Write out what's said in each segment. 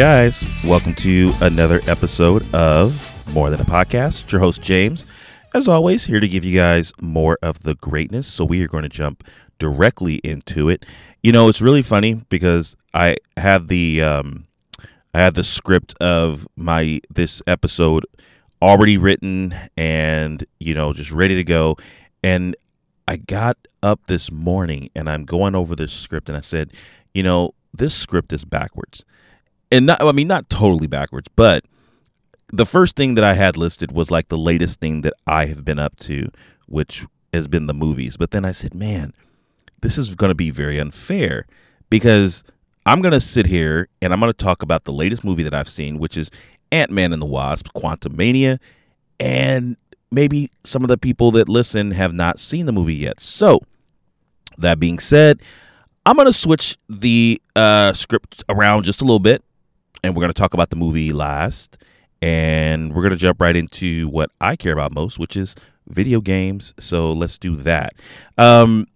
Guys, welcome to another episode of More Than a Podcast. Your host James, as always, here to give you guys more of the greatness. So we are going to jump directly into it. You know, it's really funny because I had the um, I had the script of my this episode already written and you know just ready to go, and I got up this morning and I'm going over this script and I said, you know, this script is backwards and not I mean not totally backwards, but the first thing that I had listed was like the latest thing that I have been up to, which has been the movies. But then I said, man, this is going to be very unfair because I'm going to sit here and I'm going to talk about the latest movie that I've seen, which is Ant Man and the Wasp, Quantumania, and maybe some of the people that listen have not seen the movie yet. So, that being said, I'm going to switch the uh, script around just a little bit and we're going to talk about the movie last. And we're going to jump right into what I care about most, which is video games. So let's do that. Um,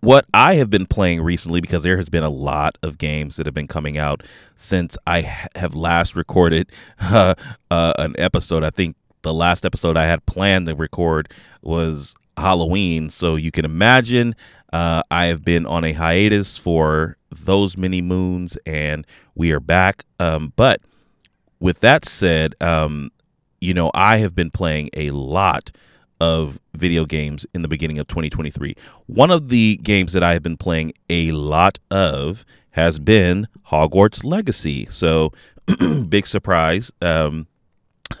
what I have been playing recently, because there has been a lot of games that have been coming out since I have last recorded uh, uh, an episode. I think the last episode I had planned to record was Halloween. So you can imagine uh, I have been on a hiatus for those many moons, and we are back. Um, but with that said, um, you know, I have been playing a lot of video games in the beginning of 2023. One of the games that I have been playing a lot of has been Hogwarts Legacy. So, big surprise. Um,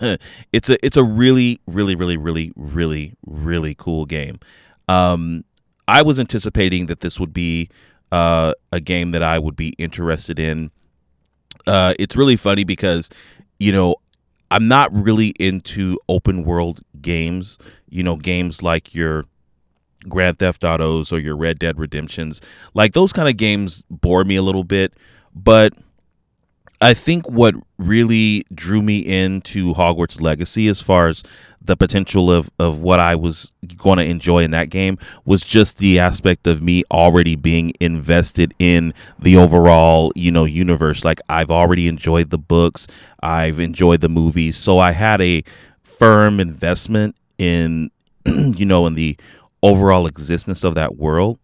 it's a it's a really really really really really really cool game. Um, I was anticipating that this would be uh, a game that I would be interested in. Uh, it's really funny because, you know, I'm not really into open world games. You know, games like your Grand Theft Autos or your Red Dead Redemptions. Like those kind of games bore me a little bit, but I think what really drew me into Hogwarts Legacy as far as the potential of of what I was going to enjoy in that game was just the aspect of me already being invested in the overall, you know, universe. Like I've already enjoyed the books, I've enjoyed the movies, so I had a firm investment in you know, in the overall existence of that world.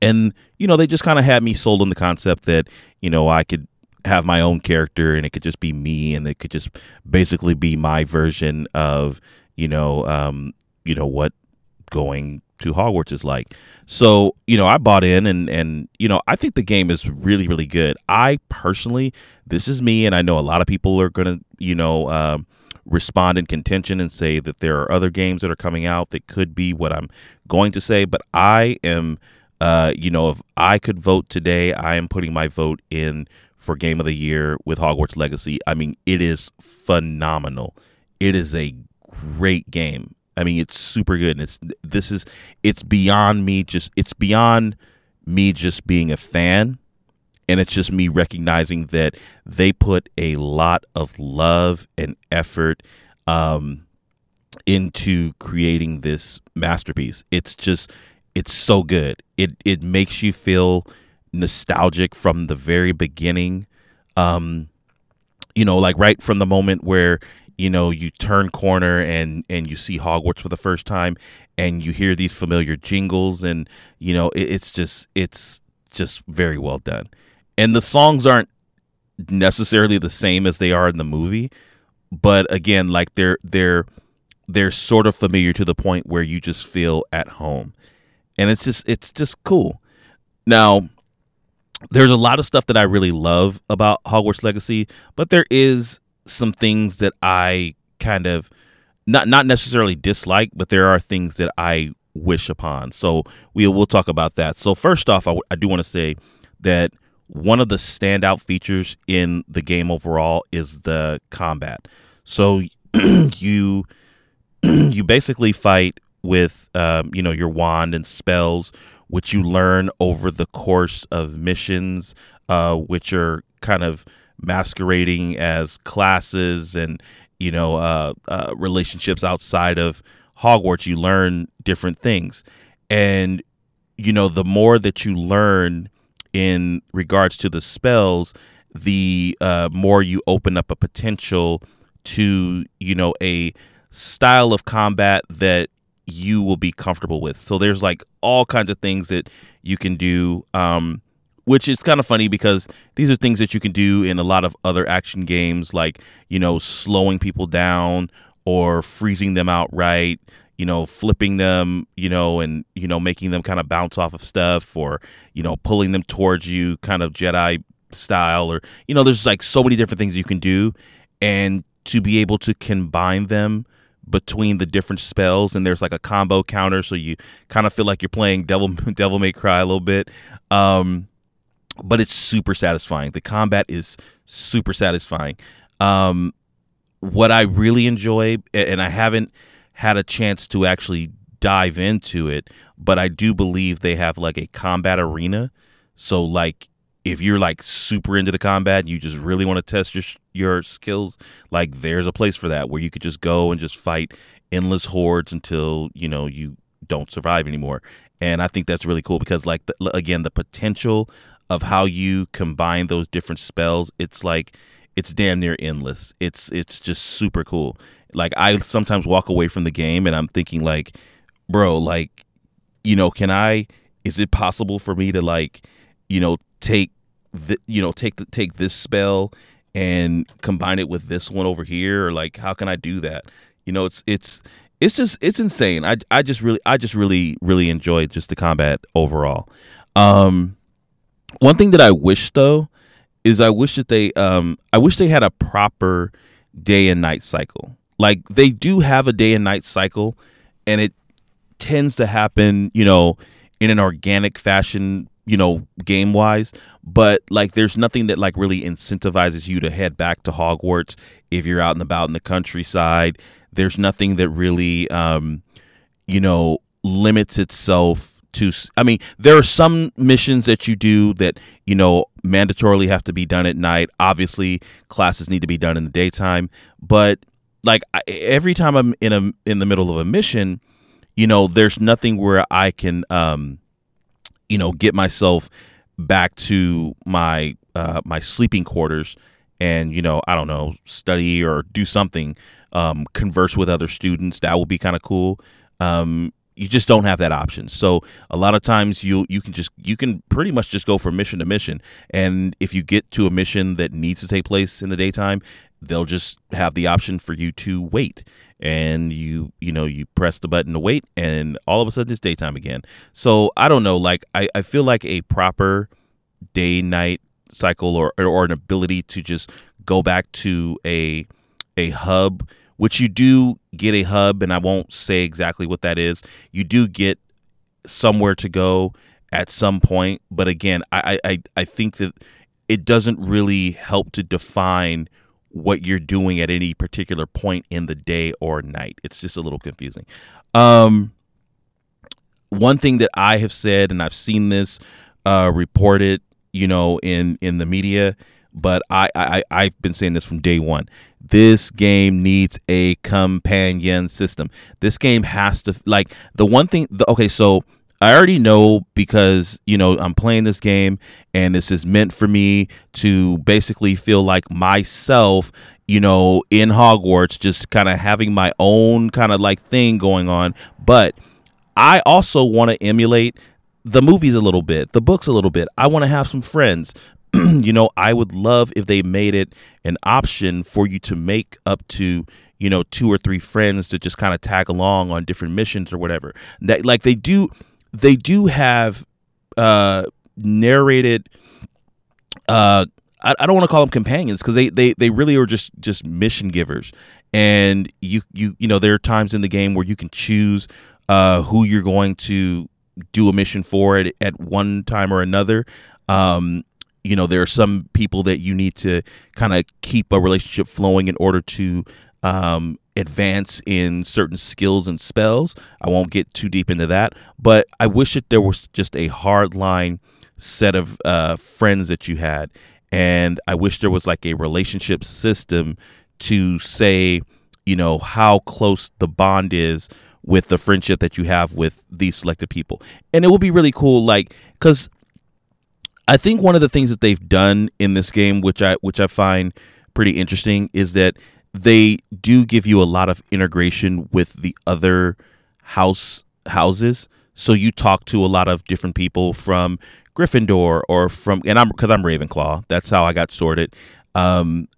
And you know, they just kind of had me sold on the concept that, you know, I could have my own character and it could just be me and it could just basically be my version of you know um you know what going to Hogwarts is like. So, you know, I bought in and and you know, I think the game is really really good. I personally, this is me and I know a lot of people are going to, you know, um, respond in contention and say that there are other games that are coming out that could be what I'm going to say, but I am uh, you know, if I could vote today, I am putting my vote in for game of the year with Hogwarts Legacy. I mean, it is phenomenal. It is a great game. I mean, it's super good. And it's this is it's beyond me just it's beyond me just being a fan and it's just me recognizing that they put a lot of love and effort um, into creating this masterpiece. It's just it's so good. It it makes you feel nostalgic from the very beginning. Um, you know, like right from the moment where you know you turn corner and and you see Hogwarts for the first time, and you hear these familiar jingles, and you know it, it's just it's just very well done. And the songs aren't necessarily the same as they are in the movie, but again, like they're they're they're sort of familiar to the point where you just feel at home, and it's just it's just cool. Now, there's a lot of stuff that I really love about Hogwarts Legacy, but there is some things that I kind of not not necessarily dislike, but there are things that I wish upon. So we will talk about that. So first off, I, I do want to say that one of the standout features in the game overall is the combat. So you you basically fight with um, you know your wand and spells which you learn over the course of missions, uh, which are kind of masquerading as classes and you know uh, uh, relationships outside of Hogwarts. You learn different things, and you know the more that you learn in regards to the spells the uh, more you open up a potential to you know a style of combat that you will be comfortable with. So there's like all kinds of things that you can do. Um, which is kind of funny because these are things that you can do in a lot of other action games, like you know slowing people down or freezing them outright, you know, flipping them, you know, and you know making them kind of bounce off of stuff, or you know pulling them towards you, kind of Jedi style, or you know, there's like so many different things you can do, and to be able to combine them between the different spells and there's like a combo counter so you kind of feel like you're playing devil devil may cry a little bit. Um, but it's super satisfying. The combat is super satisfying. Um, what i really enjoy and i haven't had a chance to actually dive into it but i do believe they have like a combat arena. So like if you're like super into the combat and you just really want to test your your skills, like there's a place for that where you could just go and just fight endless hordes until you know you don't survive anymore. And I think that's really cool because like the, again the potential of how you combine those different spells, it's like it's damn near endless. It's it's just super cool. Like I sometimes walk away from the game and I'm thinking like, bro, like you know, can I is it possible for me to like, you know, take the, you know take the, take this spell and combine it with this one over here or like how can I do that? You know, it's it's it's just it's insane. I I just really I just really really enjoy just the combat overall. Um one thing that I wish though is I wish that they um I wish they had a proper day and night cycle. Like they do have a day and night cycle and it tends to happen, you know, in an organic fashion you know, game wise, but like there's nothing that like really incentivizes you to head back to Hogwarts if you're out and about in the countryside. There's nothing that really, um, you know, limits itself to. I mean, there are some missions that you do that you know mandatorily have to be done at night. Obviously, classes need to be done in the daytime, but like every time I'm in a in the middle of a mission, you know, there's nothing where I can. um you know, get myself back to my uh, my sleeping quarters and you know, I don't know, study or do something, um, converse with other students. That would be kind of cool. Um, you just don't have that option. So a lot of times you you can just you can pretty much just go from mission to mission. And if you get to a mission that needs to take place in the daytime, they'll just have the option for you to wait. And you you know you press the button to wait and all of a sudden it's daytime again. So i don't know like i, I feel like a proper day night cycle or or an ability to just go back to a a hub. Which you do get a hub and i won't say exactly what that is. You do get somewhere to go at some point but again i i i think that it doesn't really help to define what you're doing at any particular point in the day or night. It's just a little confusing. Um, one thing that I have said, and I've seen this uh, reported, you know, in in the media, but I, I I've been saying this from day one. This game needs a companion system. This game has to like the one thing. The, okay, so I already know because, you know, I'm playing this game and this is meant for me to basically feel like myself, you know, in Hogwarts, just kind of having my own kind of like thing going on. But I also want to emulate the movies a little bit, the books a little bit. I want to have some friends. you know, I would love if they made it an option for you to make up to, you know, two or three friends to just kind of tag along on different missions or whatever. That like they do they do have uh, narrated. Uh, I, I don't want to call them companions because they, they they really are just just mission givers. And you you you know there are times in the game where you can choose uh, who you're going to do a mission for at, at one time or another. Um, you know there are some people that you need to kind of keep a relationship flowing in order to um, advance in certain skills and spells. I won't get too deep into that, but I wish that there was just a hard line set of uh, friends that you had. And I wish there was like a relationship system to say, you know, how close the bond is with the friendship that you have with these selected people. And it would be really cool, like, because I think one of the things that they've done in this game, which I which I find pretty interesting, is that they do give you a lot of integration with the other house houses. So you talk to a lot of different people from Gryffindor or from, and I'm because I'm Ravenclaw. That's how I got sorted. Um,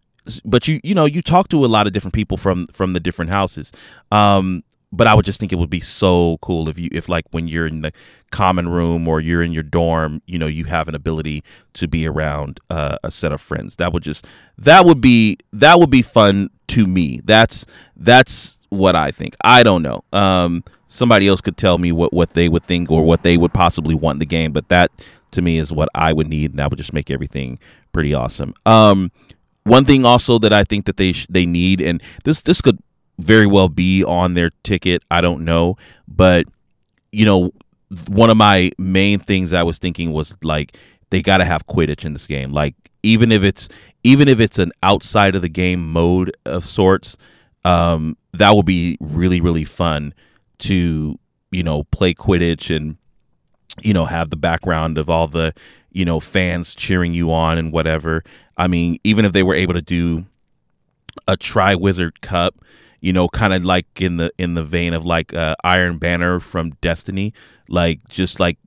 but you you know you talk to a lot of different people from from the different houses. Um, but I would just think it would be so cool if you if like when you're in the common room or you're in your dorm, you know, you have an ability to be around uh, a set of friends. That would just that would be that would be fun to me. That's that's what I think. I don't know. Um, somebody else could tell me what what they would think or what they would possibly want in the game, but that to me is what I would need, and that would just make everything pretty awesome. Um, one thing also that I think that they sh- they need, and this this could very well be on their ticket. I don't know, but you know, one of my main things I was thinking was like they got to have Quidditch in this game. Like even if it's even if it's an outside of the game mode of sorts, um, that will be really really fun to you know play Quidditch and you know have the background of all the you know fans cheering you on and whatever. I mean, even if they were able to do a Triwizard Cup you know, kind of like in the in the vein of like uh, Iron Banner from Destiny, like just like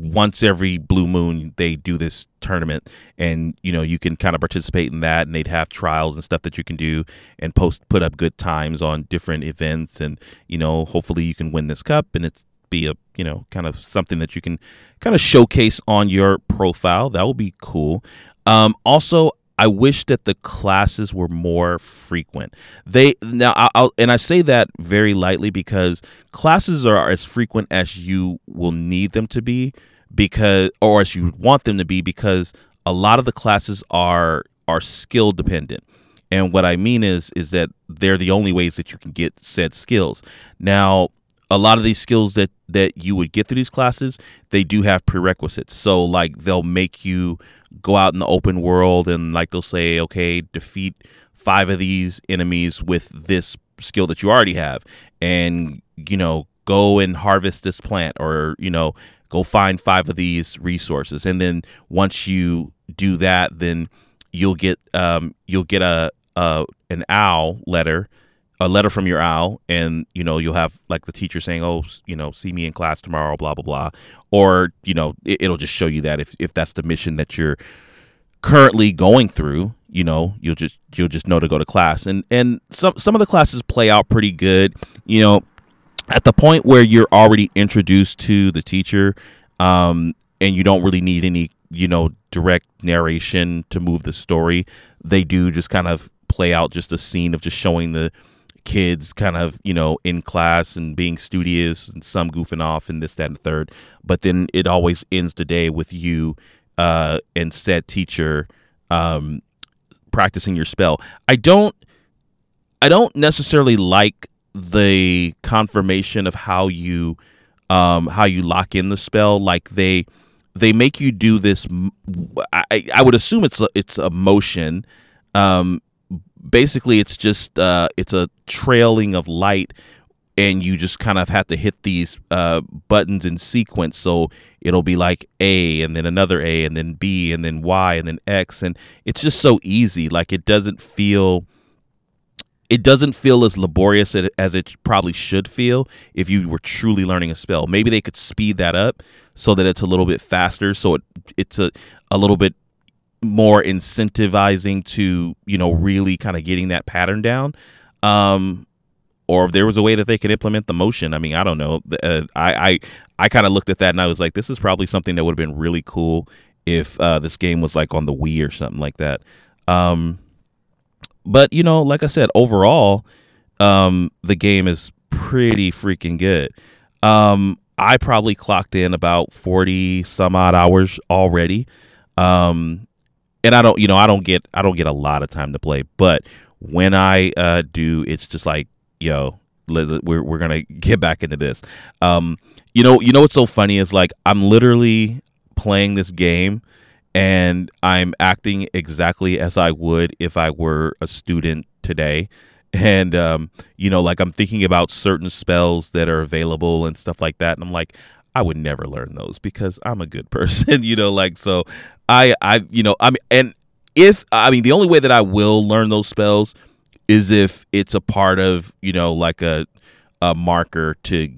once every blue moon they do this tournament and you know you can kind of participate in that and they'd have trials and stuff that you can do and post put up good times on different events and you know hopefully you can win this cup and it's be a you know kind of something that you can kind of showcase on your profile. That would be cool. Um, also I wish that the classes were more frequent. They now, I'll, and I say that very lightly because classes are as frequent as you will need them to be, because or as you want them to be, because a lot of the classes are are skill dependent. And what I mean is is that they're the only ways that you can get said skills. Now, a lot of these skills that that you would get through these classes, they do have prerequisites. So like they'll make you go out in the open world and like they'll say, okay, defeat five of these enemies with this skill that you already have, and you know, go and harvest this plant, or you know, go find five of these resources, and then once you do that, then you'll get um, you'll get a, a an owl letter a letter from your owl. And you know you'll have like the teacher saying oh you know see me in class tomorrow blah blah blah. Or you know it, will just show you that if, if that's the mission that you're currently going through you know you'll just you'll just know to go to class. And and some some of the classes play out pretty good. You know at the point where you're already introduced to the teacher um and you don't really need any you know direct narration to move the story they do just kind of play out just a scene of just showing the kids kind of you know in class and being studious and some goofing off and this that and the third. But then it always ends the day with you uh and said teacher um practicing your spell. I don't i don't necessarily like the confirmation of how you um how you lock in the spell. Like they they make you do this i i would assume it's a, it's a motion. Um basically it's just uh, it's a trailing of light and you just kind of have to hit these uh, buttons in sequence. So it'll be like a and then another a and then b and then y and then x and it's just so easy. Like it doesn't feel it doesn't feel as laborious as it probably should feel if you were truly learning a spell. Maybe they could speed that up so that it's a little bit faster so it it's a, a little bit more incentivizing to you know really kind of getting that pattern down. Um or if there was a way that they could implement the motion i mean i don't know. Uh, i i i kind of looked at that and i was like this is probably something that would have been really cool if uh, this game was like on the wii or something like that. Um but you know like i said overall um the game is pretty freaking good um i probably clocked in about 40 some odd hours already um and I don't, you know, I don't get, I don't get a lot of time to play, but when I uh, do, it's just like, yo, we're we're gonna get back into this. Um, you know, you know what's so funny is like I'm literally playing this game, and I'm acting exactly as I would if I were a student today. And um, you know, like I'm thinking about certain spells that are available and stuff like that, and I'm like, I would never learn those because I'm a good person, you know, like so I I you know, I mean and if I mean the only way that I will learn those spells is if it's a part of, you know, like a a marker to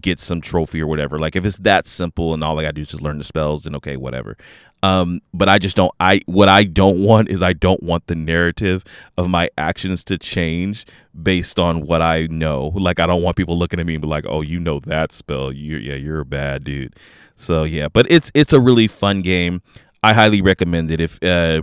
get some trophy or whatever. Like if it's that simple and all I gotta do is just learn the spells, then okay, whatever. Um, but I just don't. I what I don't want is I don't want the narrative of my actions to change based on what I know. Like I don't want people looking at me and be like, "Oh, you know that spell? You yeah, you're a bad dude." So yeah, but it's it's a really fun game. I highly recommend it if uh,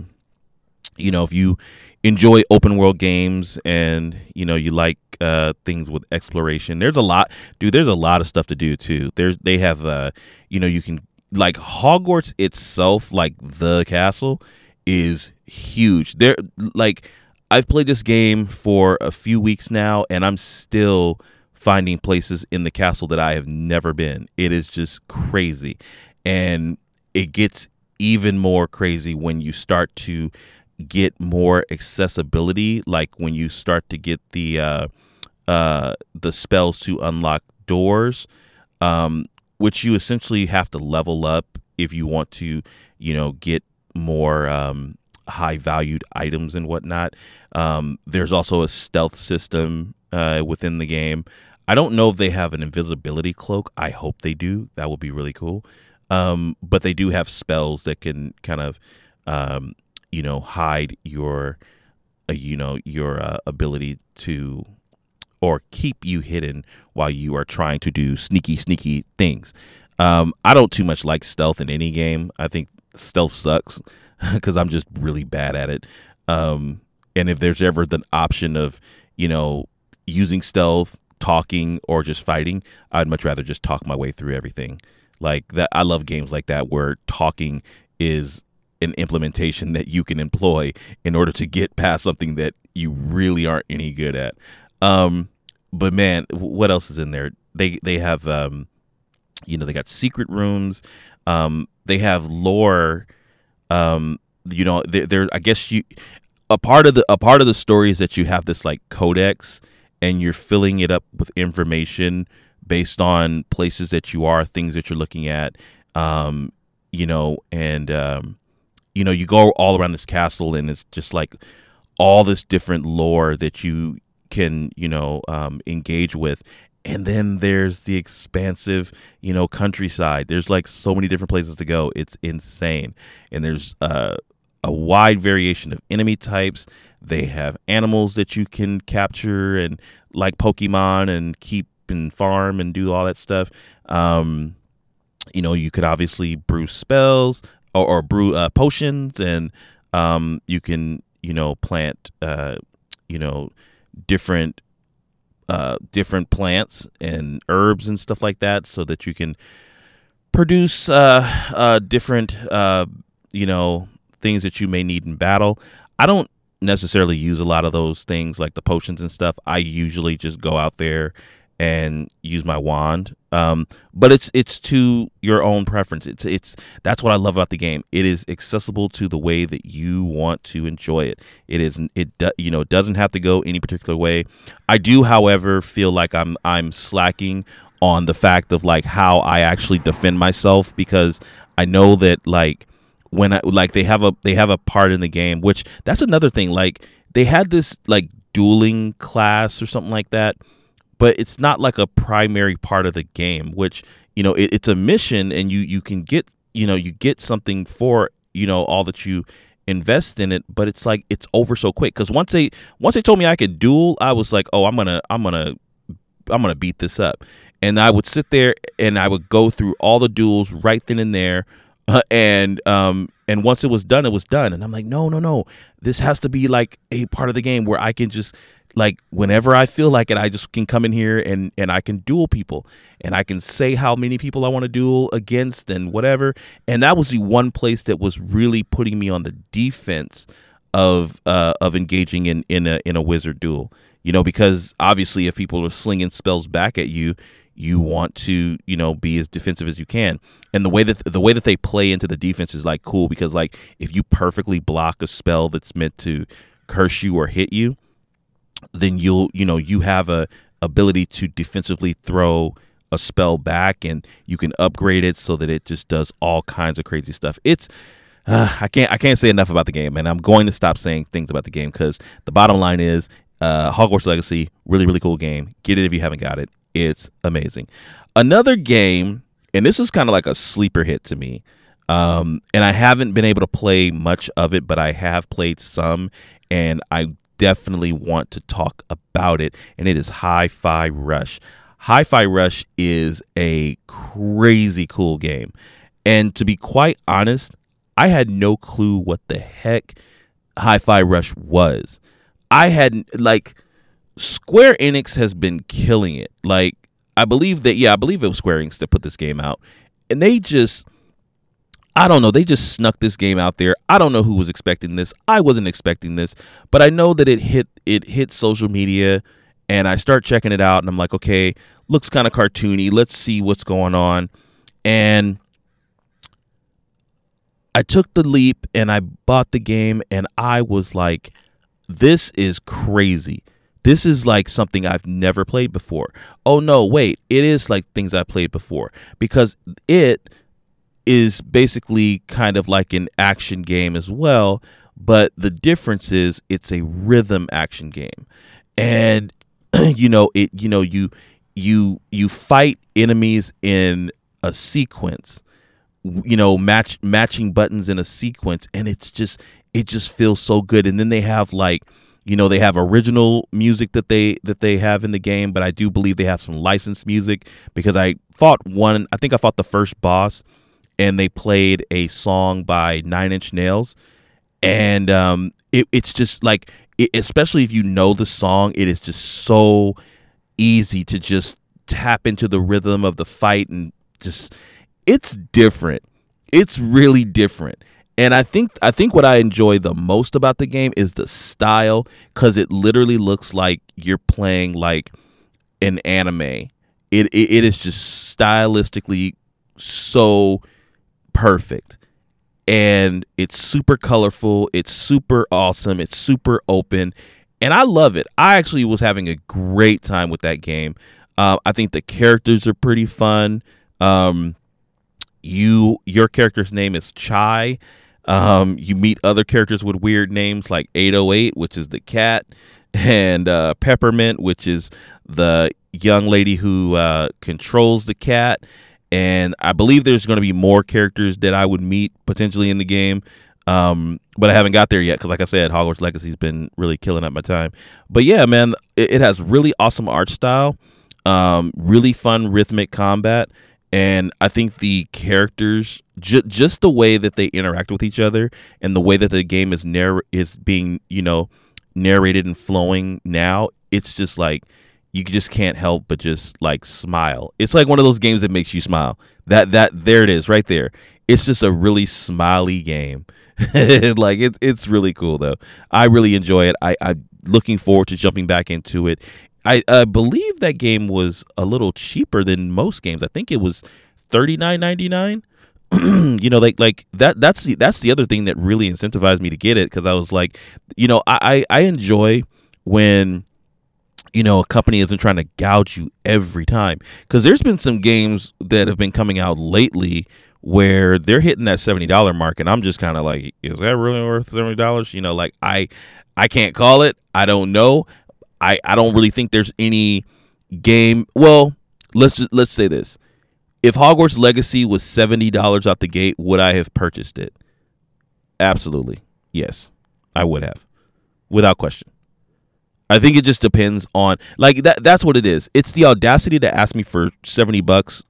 you know if you enjoy open world games and you know you like uh, things with exploration. There's a lot, dude. There's a lot of stuff to do too. There's they have uh, you know you can like Hogwarts itself, like the castle, is huge. There, like I've played this game for a few weeks now, and I'm still finding places in the castle that I have never been. It is just crazy, and it gets even more crazy when you start to get more accessibility. Like when you start to get the uh, uh, the spells to unlock doors. Um, which you essentially have to level up if you want to, you know, get more um, high valued items and whatnot. Um, there's also a stealth system uh, within the game. I don't know if they have an invisibility cloak. I hope they do. That would be really cool. Um, but they do have spells that can kind of, um, you know, hide your, uh, you know, your uh, ability to or keep you hidden while you are trying to do sneaky, sneaky things. Um, I don't too much like stealth in any game. I think stealth sucks because I'm just really bad at it. Um, and if there's ever the option of, you know, using stealth, talking, or just fighting, I'd much rather just talk my way through everything. Like that, I love games like that where talking is an implementation that you can employ in order to get past something that you really aren't any good at. Um, but man, what else is in there? They they have um, you know, they got secret rooms. Um, they have lore. Um, you know, they're, they're I guess you a part of the a part of the story is that you have this like codex and you're filling it up with information based on places that you are, things that you're looking at. Um, you know, and um, you know, you go all around this castle and it's just like all this different lore that you can you know um, engage with. And then there's the expansive you know countryside. There's like so many different places to go. It's insane. And there's uh, a wide variation of enemy types. They have animals that you can capture and like pokemon and keep and farm and do all that stuff. Um, you know you could obviously brew spells or, or brew uh, potions and um, you can you know plant uh, you know different uh, different plants and herbs and stuff like that, so that you can produce uh, uh, different uh, you know things that you may need in battle. I don't necessarily use a lot of those things like the potions and stuff. I usually just go out there and use my wand. Um, but it's it's to your own preference. It's it's that's what I love about the game. It is accessible to the way that you want to enjoy it. It is it you know doesn't have to go any particular way. I do, however, feel like I'm I'm slacking on the fact of like how I actually defend myself because I know that like when I like they have a they have a part in the game which that's another thing like they had this like dueling class or something like that but it's not like a primary part of the game which you know it, it's a mission and you you can get you know you get something for you know all that you invest in it but it's like it's over so quick. Because once they once they told me i could duel i was like oh i'm gonna i'm gonna i'm gonna beat this up. And i would sit there and i would go through all the duels right then and there and um and once it was done it was done. And i'm like no no no. This has to be like a part of the game where i can just like whenever I feel like it, I just can come in here and and I can duel people and I can say how many people I want to duel against and whatever. And that was the one place that was really putting me on the defense of uh, of engaging in in a in a wizard duel. You know, because obviously if people are slinging spells back at you, you want to you know be as defensive as you can and the way that the way that they play into the defense is like cool because like if you perfectly block a spell that's meant to curse you or hit you then you'll you know you have a ability to defensively throw a spell back and you can upgrade it so that it just does all kinds of crazy stuff. It's uh, I can't I can't say enough about the game, and I'm going to stop saying things about the game because the bottom line is uh, Hogwarts Legacy, really really cool game. Get it if you haven't got it. It's amazing. Another game, and this is kind of like a sleeper hit to me. Um, and I haven't been able to play much of it, but I have played some, and I definitely want to talk about it. And it is Hi Fi Rush. Hi Fi Rush is a crazy cool game. And to be quite honest, I had no clue what the heck Hi Fi Rush was. I had, like, Square Enix has been killing it. Like, I believe that, yeah, I believe it was Square Enix that put this game out. And they just I don't know. They just snuck this game out there. I don't know who was expecting this. I wasn't expecting this, but I know that it hit it hit social media and I start checking it out and I'm like, okay, looks kind of cartoony. Let's see what's going on. And I took the leap and I bought the game and I was like, this is crazy. This is like something I've never played before. Oh no, wait, it is like things I played before because it is basically kind of like an action game as well, but the difference is it's a rhythm action game. And you know, it you know, you you you fight enemies in a sequence. You know, match matching buttons in a sequence and it's just it just feels so good. And then they have like you know they have original music that they that they have in the game but i do believe they have some licensed music because i fought one i think i fought the first boss and they played a song by Nine Inch Nails, and um, it, it's just like, it, especially if you know the song, it is just so easy to just tap into the rhythm of the fight and just it's different. It's really different. And I think I think what I enjoy the most about the game is the style cuz it literally looks like you're playing like an anime. It, it it is just stylistically so perfect. And it's super colorful. It's super awesome. It's super open. And I love it. I actually was having a great time with that game. Uh, I think the characters are pretty fun. Um, you your character's name is Chai. Um, you meet other characters with weird names like 808, which is the cat, and uh, Peppermint, which is the young lady who uh, controls the cat and I believe there's going to be more characters that I would meet potentially in the game. Um, but I haven't got there yet because, like I said, Hogwarts Legacy's been really killing up my time. But yeah, man, it, it has really awesome art style, um, really fun rhythmic combat, and I think the characters, ju- just the way that they interact with each other, and the way that the game is narr- is being, you know, narrated and flowing now, it's just like you just can't help but just like smile. It's like one of those games that makes you smile. That that there it is right there. It's just a really smiley game. like it's it's really cool though. I really enjoy it. I I'm looking forward to jumping back into it. I uh, believe that game was a little cheaper than most games. I think it was thirty nine ninety nine. you know, like like that. That's the that's the other thing that really incentivized me to get it because I was like, you know, I I, I enjoy when you know, a company isn't trying to gouge you every time. Because there's been some games that have been coming out lately where they're hitting that seventy dollar mark, and I'm just kind of like, is that really worth seventy dollars? You know, like I, I can't call it. I don't know. I I don't really think there's any game. Well, let's just let's say this: if Hogwarts Legacy was seventy dollars out the gate, would I have purchased it? Absolutely, yes, I would have, without question. I think it just depends on like that. That's what it is. It's the audacity to ask me for seventy bucks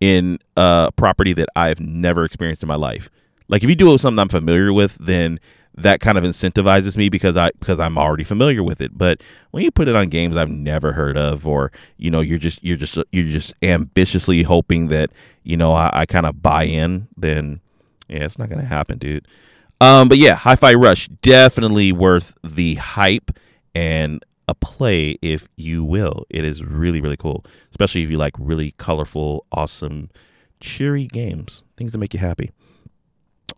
in a property that I've never experienced in my life. Like if you do it with something I'm familiar with, then that kind of incentivizes me because I because I'm already familiar with it. But when you put it on games I've never heard of, or you know you're just you're just you're just ambitiously hoping that you know I, I kind of buy in, then yeah, it's not gonna happen, dude. Um, but yeah, Hi-Fi Rush definitely worth the hype and a play, if you will. It is really, really cool, especially if you like really colorful, awesome, cheery games, things that make you happy.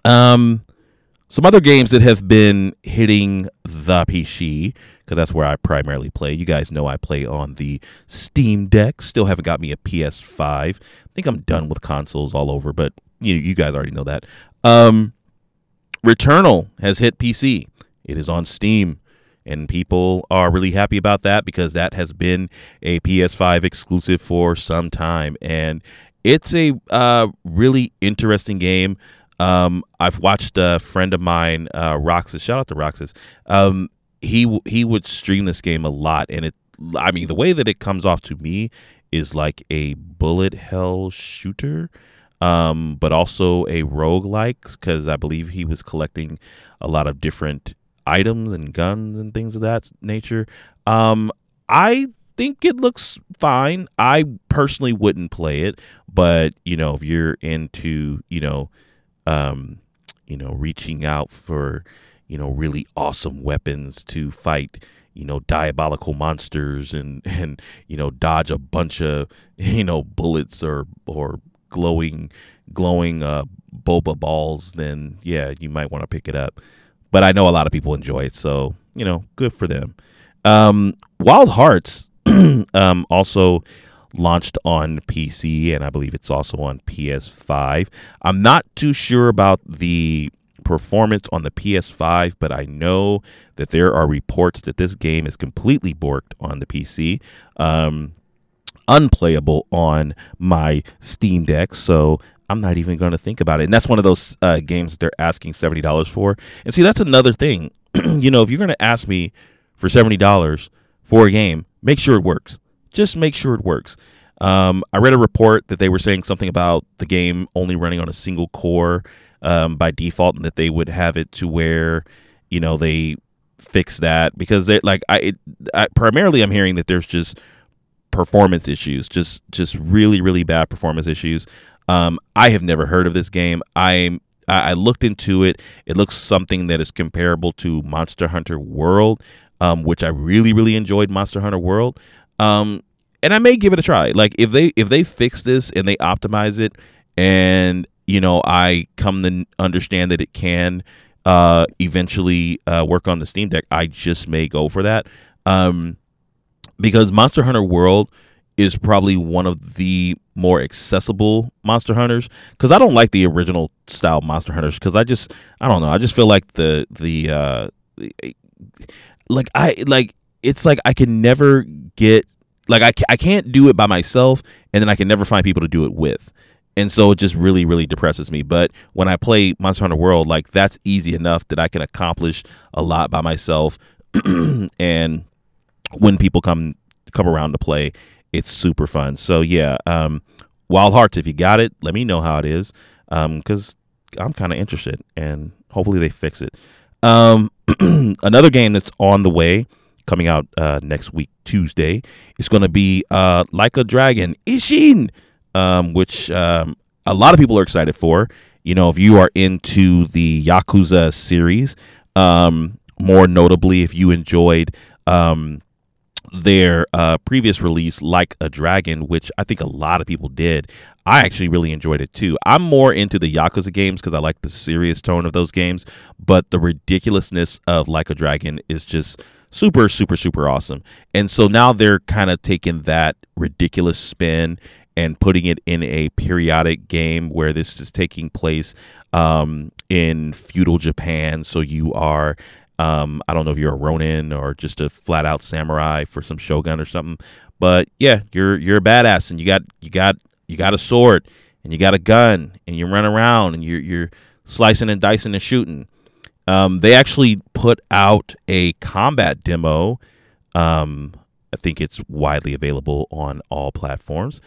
Um, some other games that have been hitting the PC because that's where I primarily play. You guys know I play on the Steam Deck. Still haven't got me a PS5. I think I'm done with consoles all over, but you you guys already know that. Um, Returnal has hit PC. It is on Steam, and people are really happy about that because that has been a PS5 exclusive for some time, and it's a uh, really interesting game. Um, I've watched a friend of mine, uh, Roxas. Shout out to Roxas. Um, he he would stream this game a lot, and it. I mean, the way that it comes off to me is like a bullet hell shooter, um, but also a rogue like because I believe he was collecting a lot of different items and guns and things of that nature. Um, I think it looks fine. I personally wouldn't play it, but you know, if you're into, you know, um, you know, reaching out for, you know, really awesome weapons to fight, you know, diabolical monsters and and you know, dodge a bunch of, you know, bullets or or glowing glowing uh boba balls, then yeah, you might want to pick it up. But I know a lot of people enjoy it, so, you know, good for them. Um Wild Hearts um also launched on PC, and I believe it's also on PS5. I'm not too sure about the performance on the PS5, but I know that there are reports that this game is completely borked on the PC. Um, unplayable on my Steam Deck, so I'm not even going to think about it. And that's one of those uh, games that they're asking $70 for. And see, that's another thing. you know, if you're going to ask me for $70 for a game, make sure it works just make sure it works. Um, I read a report that they were saying something about the game only running on a single core um, by default, and that they would have it to where you know they fix that because they like I, it, I primarily I'm hearing that there's just performance issues, just just really really bad performance issues. Um, I have never heard of this game. I'm I, looked into it. It looks something that is comparable to Monster Hunter World, um, which I really really enjoyed Monster Hunter World. Um, and I may give it a try. Like if they if they fix this and they optimize it, and you know I come to understand that it can uh, eventually uh, work on the Steam Deck, I just may go for that. Um, because Monster Hunter World is probably one of the more accessible Monster Hunters. Because I don't like the original style Monster Hunters. Because I just I don't know. I just feel like the the uh, like I like it's like I can never get like I, I can't do it by myself and then I can never find people to do it with. And so it just really, really depresses me. But when I play Monster Hunter World, like that's easy enough that I can accomplish a lot by myself. and when people come come around to play, it's super fun. So yeah, um, Wild Hearts, if you got it, let me know how it is. Um, cause I'm kind of interested and hopefully they fix it. Um, another game that's on the way coming out uh, next week, Tuesday. It's going to be uh, Like a Dragon, Ishin, um, which um, a lot of people are excited for. You know, if you are into the Yakuza series, um, more notably, if you enjoyed um, their uh, previous release, Like a Dragon, which I think a lot of people did. I actually really enjoyed it too. I'm more into the Yakuza games because I like the serious tone of those games, but the ridiculousness of Like a Dragon is just super super super awesome and so now they're kind of taking that ridiculous spin and putting it in a periodic game where this is taking place um, in feudal japan so you are um, i don't know if you're a ronin or just a flat out samurai for some shogun or something but yeah you're you're a badass and you got you got you got a sword and you got a gun and you run around and you're you're slicing and dicing and shooting um, they actually put out a combat demo. Um, I think it's widely available on all platforms,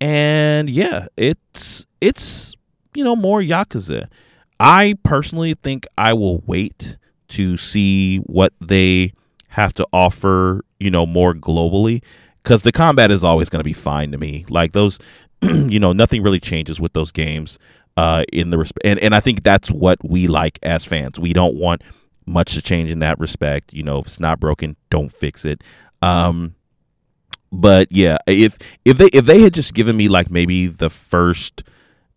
and yeah, it's it's you know more Yakuza. I personally think I will wait to see what they have to offer, you know, more globally because the combat is always going to be fine to me. Like those, you know, nothing really changes with those games uh, in the respect, and, and I think that's what we like as fans. We don't want much to change in that respect. You know, if it's not broken, don't fix it. Um, but yeah, if if they if they had just given me like maybe the first,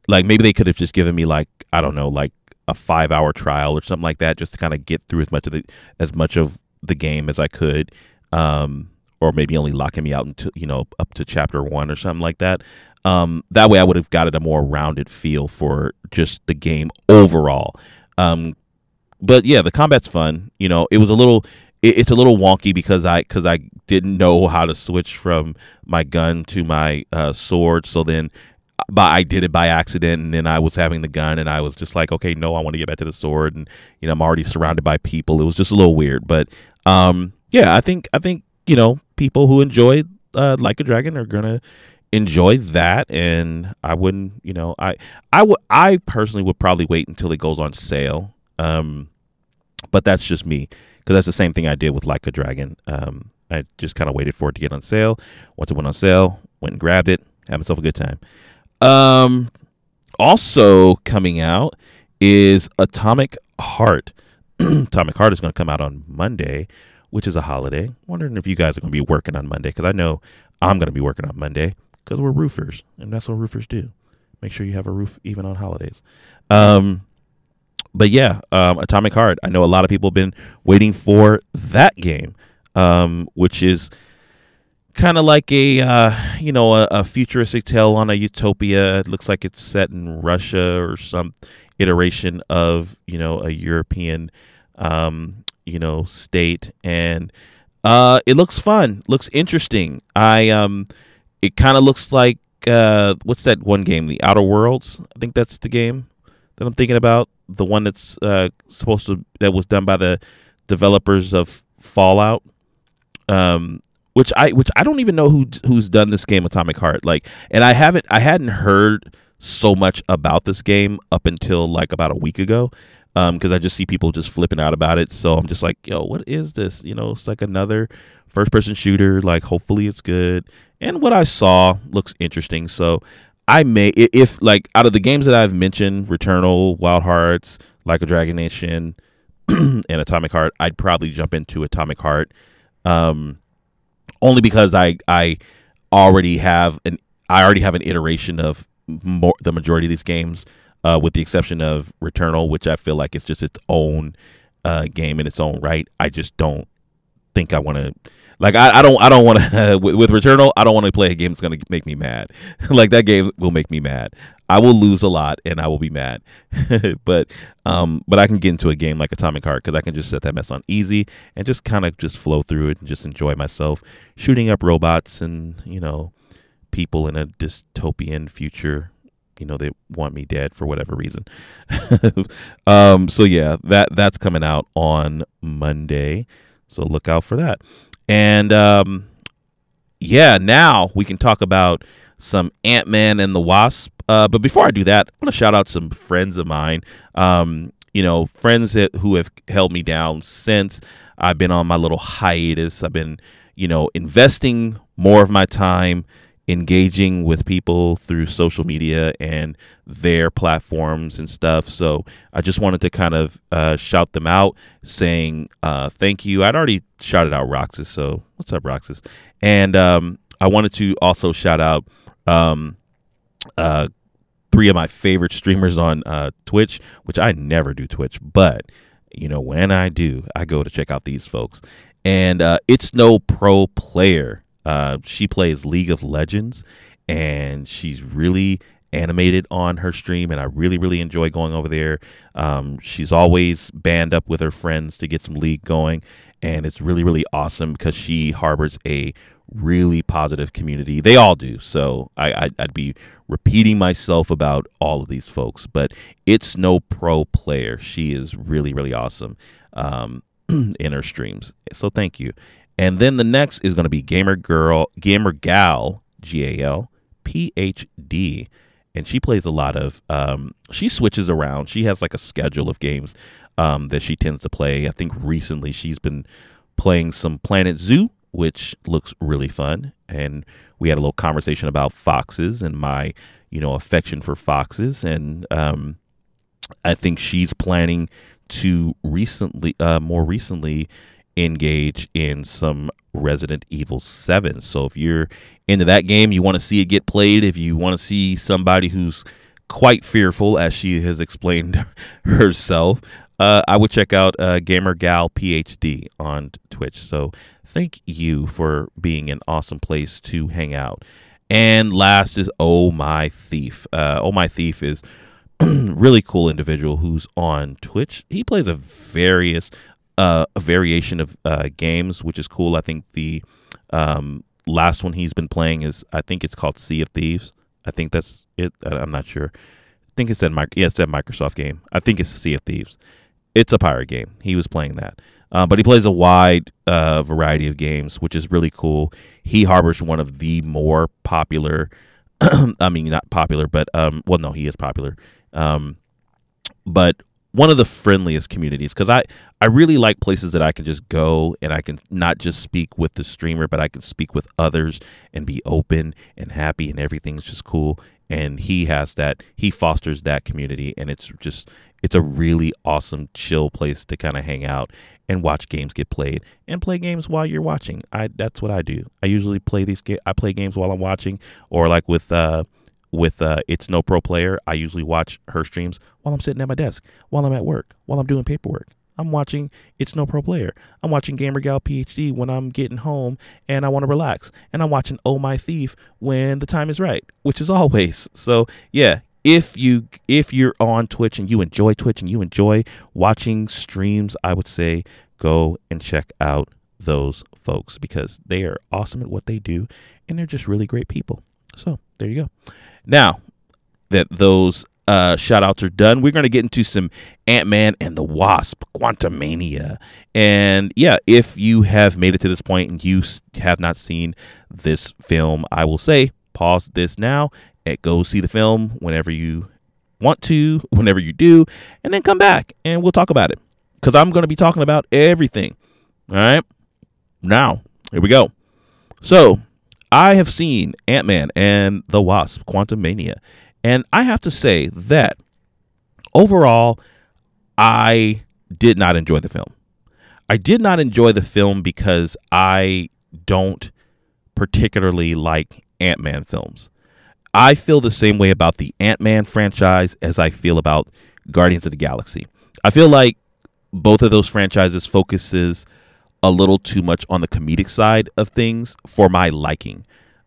like maybe they could have just given me like I don't know, like a five hour trial or something like that, just to kind of get through as much of the as much of the game as I could, um, or maybe only locking me out into you know up to chapter one or something like that. Um, that way, I would have got it a more rounded feel for just the game overall. Um, but yeah, the combat's fun. You know, it was a little, it, it's a little wonky because I because I didn't know how to switch from my gun to my uh, sword. So then, but I did it by accident, and then I was having the gun, and I was just like, okay, no, I want to get back to the sword, and you know, I'm already surrounded by people. It was just a little weird, but um, yeah, I think I think you know people who enjoy uh, like a dragon are gonna enjoy that and i wouldn't you know i i would i personally would probably wait until it goes on sale um but that's just me because that's the same thing i did with like a dragon. Um i just kind of waited for it to get on sale. Once it went on sale went and grabbed it had myself a good time um also coming out is atomic heart atomic heart is going to come out on monday which is a holiday wondering if you guys are going to be working on monday because i know i'm going to be working on monday because we're roofers, and that's what roofers do. Make sure you have a roof even on holidays. Um, but yeah, um, Atomic Heart. I know a lot of people have been waiting for that game, um, which is kind of like a uh, you know a, a, futuristic tale on a utopia. It looks like it's set in Russia or some iteration of you know a European um, you know state, and uh, it looks fun. Looks interesting. I um it kind of looks like uh, what's that one game, The Outer Worlds? I think that's the game that I'm thinking about. The one that's uh, supposed to that was done by the developers of Fallout. Um, which I which I don't even know who who's done this game Atomic Heart. Like, and I haven't I hadn't heard so much about this game up until like about a week ago because um, I just see people just flipping out about it. So I'm just like, yo, what is this? You know, it's like another first person shooter. Like, hopefully it's good. And what I saw looks interesting. So I may, if like out of the games that I've mentioned, Returnal, Wild Hearts, Like a Dragon Ishin, and Atomic Heart, I'd probably jump into Atomic Heart. Um, only because I I already have an I already have an iteration of more the majority of these games uh, with the exception of Returnal, which I feel like it's just its own uh, game in its own right. I just don't think I want to. Like I, I don't I don't want to with, with Returnal I don't want to play a game that's gonna make me mad. like that game will make me mad. I will lose a lot and I will be mad. but um but I can get into a game like Atomic Heart because I can just set that mess on easy and just kind of just flow through it and just enjoy myself shooting up robots and you know people in a dystopian future you know they want me dead for whatever reason. um, so yeah, that that's coming out on Monday. So look out for that. And um, yeah, now we can talk about some Ant Man and the Wasp. Uh, but before I do that, I want to shout out some friends of mine. Um, you know, friends that, who have held me down since I've been on my little hiatus. I've been, you know, investing more of my time engaging with people through social media and their platforms and stuff. So I just wanted to kind of uh, shout them out, saying uh, thank you. I'd already shouted out Roxas, so what's up, Roxas? And um, I wanted to also shout out um, uh, three of my favorite streamers on uh, Twitch, which I never do Twitch, but you know when I do, I go to check out these folks. And uh, it's no pro player uh, she plays League of Legends, and she's really animated on her stream, and I really, really enjoy going over there. Um, she's always band up with her friends to get some league going, and it's really, really awesome because she harbors a really positive community. They all do. So I, I, would be repeating myself about all of these folks, but it's no pro player. She is really, really awesome um, in her streams. So thank you. And then the next is going to be Gamer Girl, Gamer Gal, G A L P H D. And she plays a lot of, um, she switches around. She has like a schedule of games um, that she tends to play. I think recently she's been playing some Planet Zoo, which looks really fun. And we had a little conversation about foxes and my, you know, affection for foxes. And um, I think she's planning to recently, uh, more recently, engage in some Resident Evil 7. So if you're into that game, you want to see it get played, if you want to see somebody who's quite fearful, as she has explained herself, uh, I would check out uh, Gamer Gal PhD on Twitch. So thank you for being an awesome place to hang out. And last is Oh My Thief. Uh, oh My Thief is really cool individual who's on Twitch. He plays a various uh, a variation of uh, games, which is cool. I think the um, last one he's been playing is I think it's called Sea of Thieves. I think that's it. I'm not sure. I think it said yeah, it said Microsoft game. I think it's Sea of Thieves. It's a pirate game. He was playing that. Uh, but he plays a wide uh, variety of games, which is really cool. He harbors one of the more popular, I mean, not popular, but um, well, no, he is popular. Um, but one of the friendliest communities because I, I really like places that I can just go and I can not just speak with the streamer, but I can speak with others and be open and happy and everything's just cool. And he has that, he fosters that community and it's just, it's a really awesome, chill place to kind of hang out and watch games get played and play games while you're watching. I that's what I do. I usually play these ga- I play games while I'm watching or like with uh with uh it's no pro player, I usually watch her streams while I'm sitting at my desk, while I'm at work, while I'm doing paperwork. I'm watching It's No Pro Player. I'm watching Gamer Gal PhD when I'm getting home and I want to relax. And I'm watching Oh My Thief when the time is right, which is always. So, yeah, if you if you're on Twitch and you enjoy Twitch and you enjoy watching streams, I would say go and check out those folks because they are awesome at what they do and they're just really great people. So there you go. Now that those uh, shout outs are done, we're going to get into some Ant Man and the Wasp, Quantumania. And yeah, if you have made it to this point and you have not seen this film, I will say pause this now and go see the film whenever you want to, whenever you do, and then come back and we'll talk about it. Because I'm going to be talking about everything. All right. Now, here we go. So, I have seen Ant Man and the Wasp, Quantumania. And I have to say that overall, I did not enjoy the film. I did not enjoy the film because I don't particularly like Ant Man films. I feel the same way about the Ant Man franchise as I feel about Guardians of the Galaxy. I feel like both of those franchises focuses a little too much on the comedic side of things for my liking.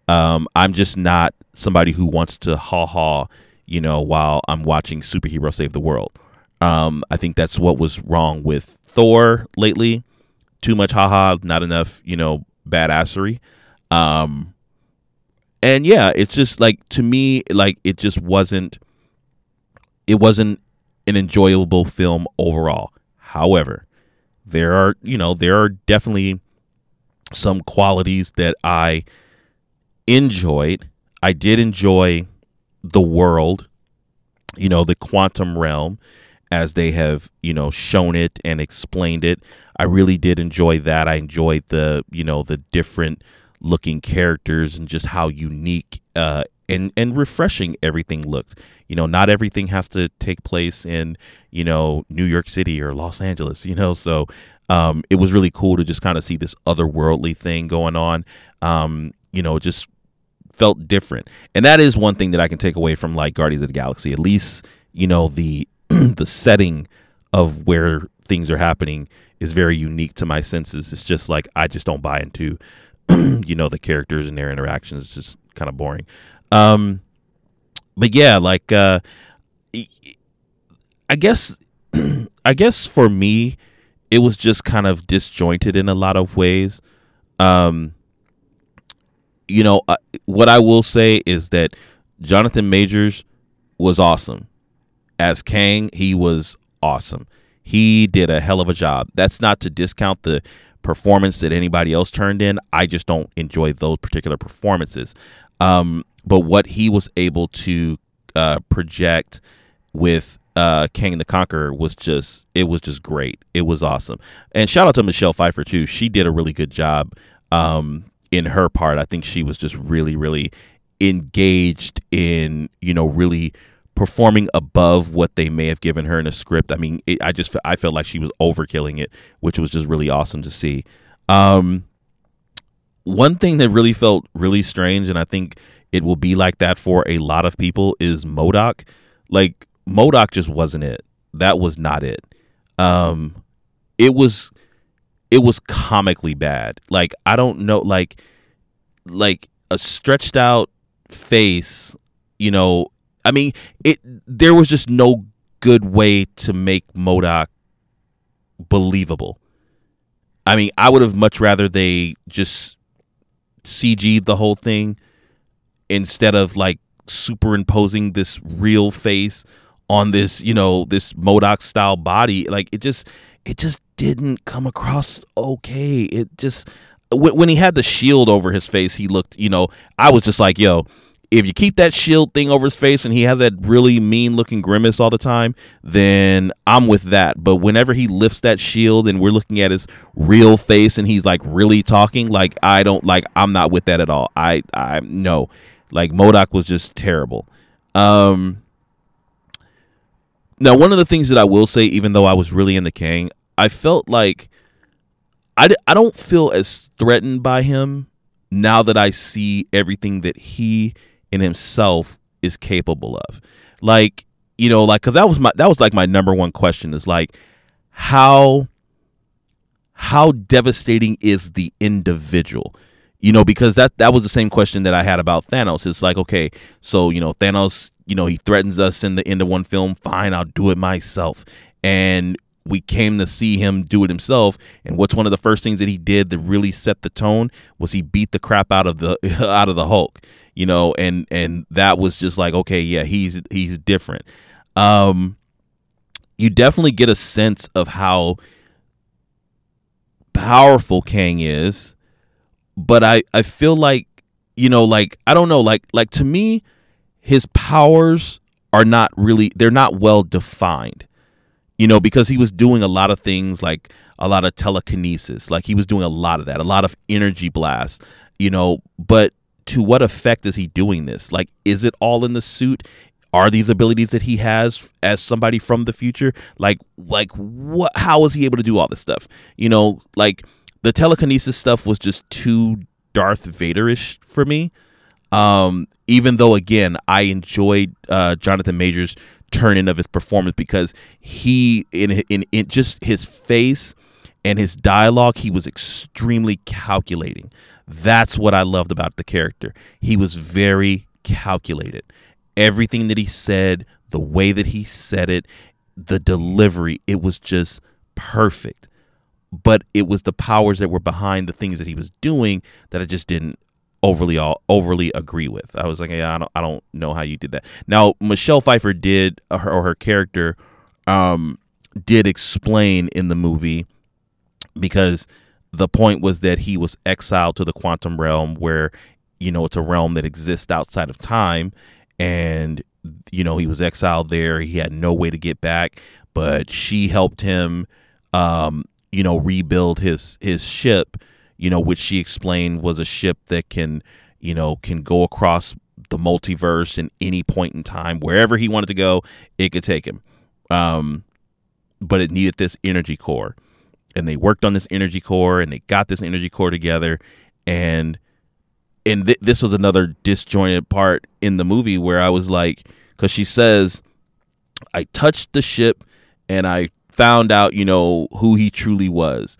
Um, I'm just not somebody who wants to ha ha, you know, while I'm watching superhero save the world. Um, I think that's what was wrong with Thor lately. Too much ha ha, not enough, you know, badassery. Um, and yeah, it's just like to me, like it just wasn't. It wasn't an enjoyable film overall. However, there are you know there are definitely some qualities that I enjoyed. I did enjoy the world, you know, the quantum realm as they have, you know, shown it and explained it. I really did enjoy that. I enjoyed the, you know, the different looking characters and just how unique uh, and and refreshing everything looked. You know, not everything has to take place in you know New York City or Los Angeles. You know, so um, it was really cool to just kind of see this otherworldly thing going on. Um, you know, just felt different, and that is one thing that I can take away from like Guardians of the Galaxy. At least you know the the setting of where things are happening is very unique to my senses. It's just like I just don't buy into you know the characters and their interactions is just kind of boring. Um, but yeah, like uh, I guess I guess for me, it was just kind of disjointed in a lot of ways. Um, you know, uh, what I will say is that Jonathan Majors was awesome as Kang. He was awesome. He did a hell of a job. That's not to discount the performance that anybody else turned in. I just don't enjoy those particular performances. Um, but what he was able to uh, project with uh, Kang the Conqueror was just it was just great. It was awesome. And shout out to Michelle Pfeiffer too. She did a really good job um, in her part. I think she was just really really engaged in you know really performing above what they may have given her in a script. I mean, it, I just I felt like she was overkilling it, which was just really awesome to see. Um, one thing that really felt really strange, and I think it will be like that for a lot of people, is MODOK. Like MODOK just wasn't it. That was not it. Um, it was it was comically bad. Like I don't know, like like a stretched out face. You know, I mean, it. There was just no good way to make MODOK believable. I mean, I would have much rather they just CG'd the whole thing instead of like superimposing this real face on this, you know, this MODOK style body. Like it just it just didn't come across okay. It just when he had the shield over his face, he looked, you know, I was just like, yo, if you keep that shield thing over his face and he has that really mean looking grimace all the time, then I'm with that. But whenever he lifts that shield and we're looking at his real face and he's like really talking, like I don't like I'm not with that at all. I I no. Like MODOK was just terrible. Um now one of the things that I will say even though I was really in the Kang, I felt like I, I don't feel as threatened by him now that I see everything that he in himself is capable of. Like, you know, like cuz that was my that was like my number one question is like how how devastating is the individual? You know, because that that was the same question that I had about Thanos. It's like, okay, so you know, Thanos, you know, he threatens us in the end of one film. Fine, I'll do it myself. And we came to see him do it himself. And what's one of the first things that he did that really set the tone was he beat the crap out of the out of the Hulk you know, and and that was just like, okay, yeah, he's he's different. Um, you definitely get a sense of how powerful Kang is, but I I feel like you know, like I don't know, like like to me, his powers are not really they're not well defined. You know, because he was doing a lot of things like a lot of telekinesis, like he was doing a lot of that, a lot of energy blasts, you know, but to what effect is he doing this? Like, is it all in the suit? Are these abilities that he has as somebody from the future? Like, like what? How is he able to do all this stuff? You know, like the telekinesis stuff was just too Darth Vaderish for me. Um, even though, again, I enjoyed uh, Jonathan Majors' turn in of his performance because he, in, in in just his face and his dialogue, he was extremely calculating. That's what I loved about the character. He was very calculated. Everything that he said, the way that he said it, the delivery, it was just perfect. But it was the powers that were behind the things that he was doing that I just didn't overly all overly agree with. I was like, yeah, I don't I don't know how you did that. Now Michelle Pfeiffer did or her, or her character um did explain in the movie because the point was that he was exiled to the quantum realm where you know it's a realm that exists outside of time and you know he was exiled there he had no way to get back but she helped him um you know rebuild his his ship you know which she explained was a ship that can you know can go across the multiverse in any point in time. Wherever he wanted to go it could take him. Um but it needed this energy core. And they worked on this energy core and they got this energy core together. And and th- this was another disjointed part in the movie where I was like cuz she says I touched the ship and I found out, you know, who he truly was.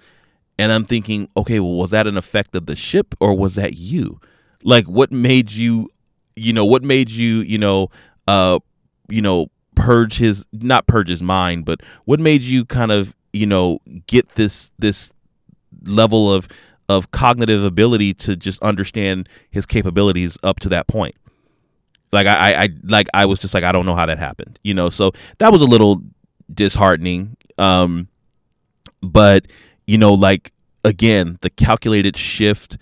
And I'm thinking, okay, well was that an effect of the ship or was that you? Like what made you you know, what made you, you know, uh you know, purge his not purge his mind, but what made you kind of you know get this this level of of cognitive ability to just understand his capabilities up to that point like I, I like i was just like i don't know how that happened you know so that was a little disheartening um but you know like again the calculated shift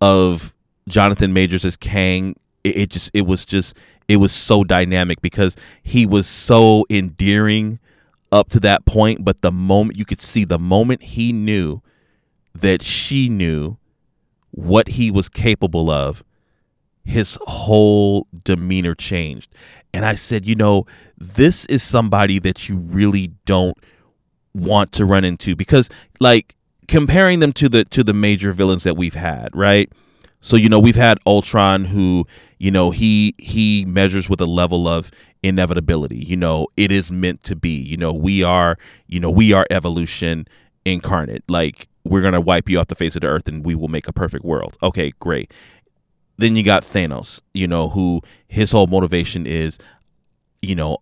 of jonathan majors as kang it, it just it was just it was so dynamic because he was so endearing up to that point, but the moment you could see the moment he knew that she knew what he was capable of, his whole demeanor changed. And I said, you know, this is somebody that you really don't want to run into because like comparing them to the to the major villains that we've had, right? So you know we've had Ultron who you know he he measures with a level of inevitability. You know it is meant to be. You know we are you know we are evolution incarnate. Like we're gonna wipe you off the face of the earth and we will make a perfect world. Okay, great. Then you got Thanos, you know, who his whole motivation is, you know,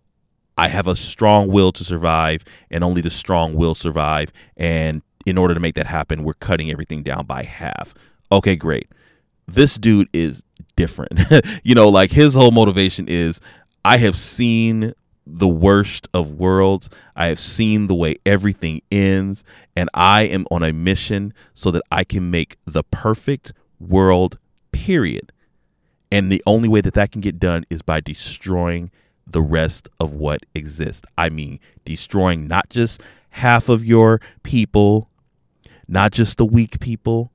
I have a strong will to survive, and only the strong will survive. And in order to make that happen, we're cutting everything down by half. Okay, great. This dude is different. you know, like his whole motivation is I have seen the worst of worlds. I have seen the way everything ends, and I am on a mission so that I can make the perfect world, period. And the only way that that can get done is by destroying the rest of what exists. I mean, destroying not just half of your people, not just the weak people.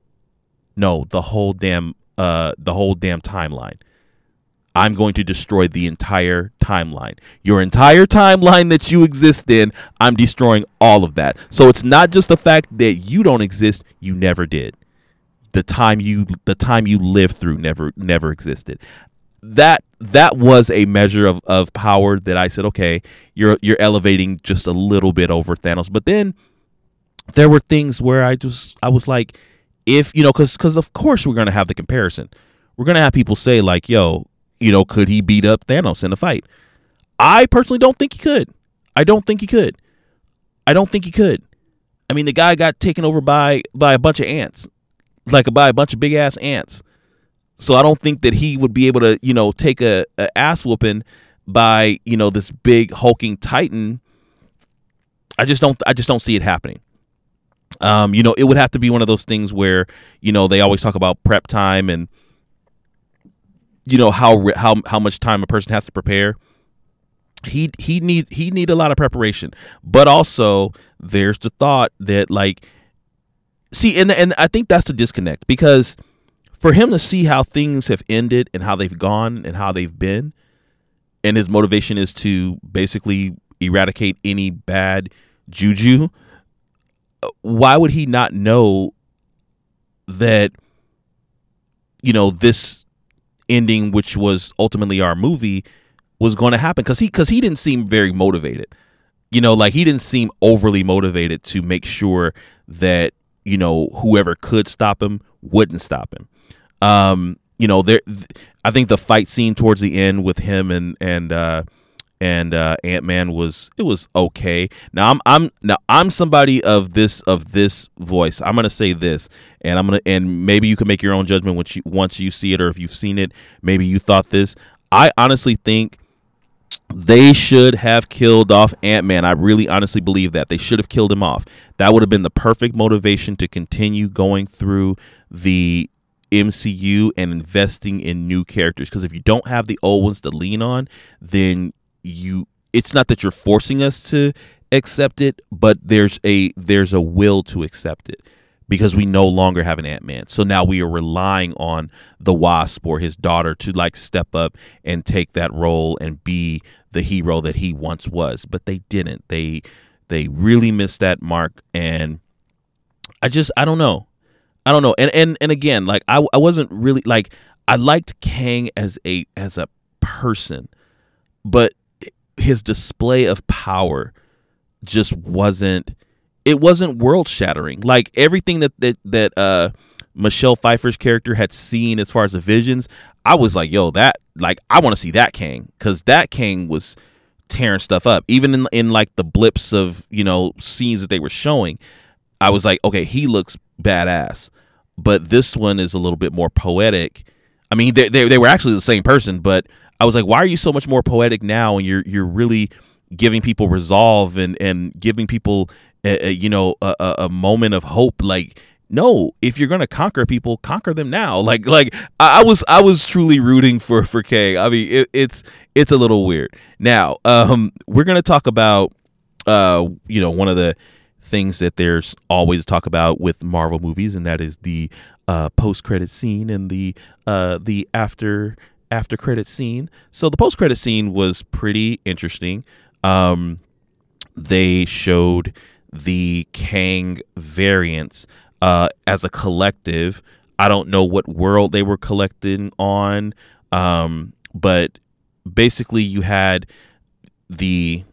No, the whole damn uh the whole damn timeline. I'm going to destroy the entire timeline. Your entire timeline that you exist in, I'm destroying all of that. So it's not just the fact that you don't exist, you never did. The time you the time you lived through never never existed. That that was a measure of, of power that I said, okay, you're you're elevating just a little bit over Thanos. But then there were things where I just I was like, if you know, because because of course we're gonna have the comparison. We're gonna have people say like, yo, you know, could he beat up Thanos in a fight? I personally don't think he could. I don't think he could. I don't think he could. I mean, the guy got taken over by by a bunch of ants, like by a bunch of big ass ants. So I don't think that he would be able to, you know, take a, a ass whooping by, you know, this big hulking titan. I just don't. I just don't see it happening. Um, you know, it would have to be one of those things where, you know, they always talk about prep time and you know how how how much time a person has to prepare he he need he need a lot of preparation but also there's the thought that like see and and I think that's the disconnect because for him to see how things have ended and how they've gone and how they've been and his motivation is to basically eradicate any bad juju uh, why would he not know that you know this ending, which was ultimately our movie, was going to happen because he because he didn't seem very motivated. You know, like he didn't seem overly motivated to make sure that you know whoever could stop him wouldn't stop him. Um, you know, there. I think the fight scene towards the end with him and and uh, and uh, Ant Man was it was okay. Now I'm I'm now I'm somebody of this of this voice. I'm gonna say this, and I'm gonna and maybe you can make your own judgment once you once you see it or if you've seen it. Maybe you thought this. I honestly think they should have killed off Ant Man. I really honestly believe that they should have killed him off. That would have been the perfect motivation to continue going through the MCU and investing in new characters. Because if you don't have the old ones to lean on, then you it's not that you're forcing us to accept it, but there's a there's a will to accept it because we no longer have an Ant-Man. So now we are relying on the Wasp or his daughter to like step up and take that role and be the hero that he once was, but they didn't. They they really missed that mark and I just I don't know. I don't know. And and and again, like I I wasn't really like I liked Kang as a as a person, but his display of power just wasn't it wasn't world shattering. Like everything that that that uh Michelle Pfeiffer's character had seen as far as the visions, I was like, yo, that like I want to see that Kang cuz that Kang was tearing stuff up. Even in in like the blips of, you know, scenes that they were showing, I was like, okay, he looks badass. But this one is a little bit more poetic. I mean, they they, they were actually the same person, but I was like, why are you so much more poetic now? And you're you're really giving people resolve and and giving people a, a, you know a, a moment of hope. Like no, if you're gonna conquer people, conquer them now. Like like I, I was I was truly rooting for for Kang. I mean it, it's it's a little weird. Now um we're gonna talk about uh you know one of the things that there's always talk about with Marvel movies, and that is the uh, post credit scene and the uh, the after after credit scene. So the post credit scene was pretty interesting. Um, they showed the Kang variants uh, as a collective I don't know what world they were collecting on, um, but basically you had the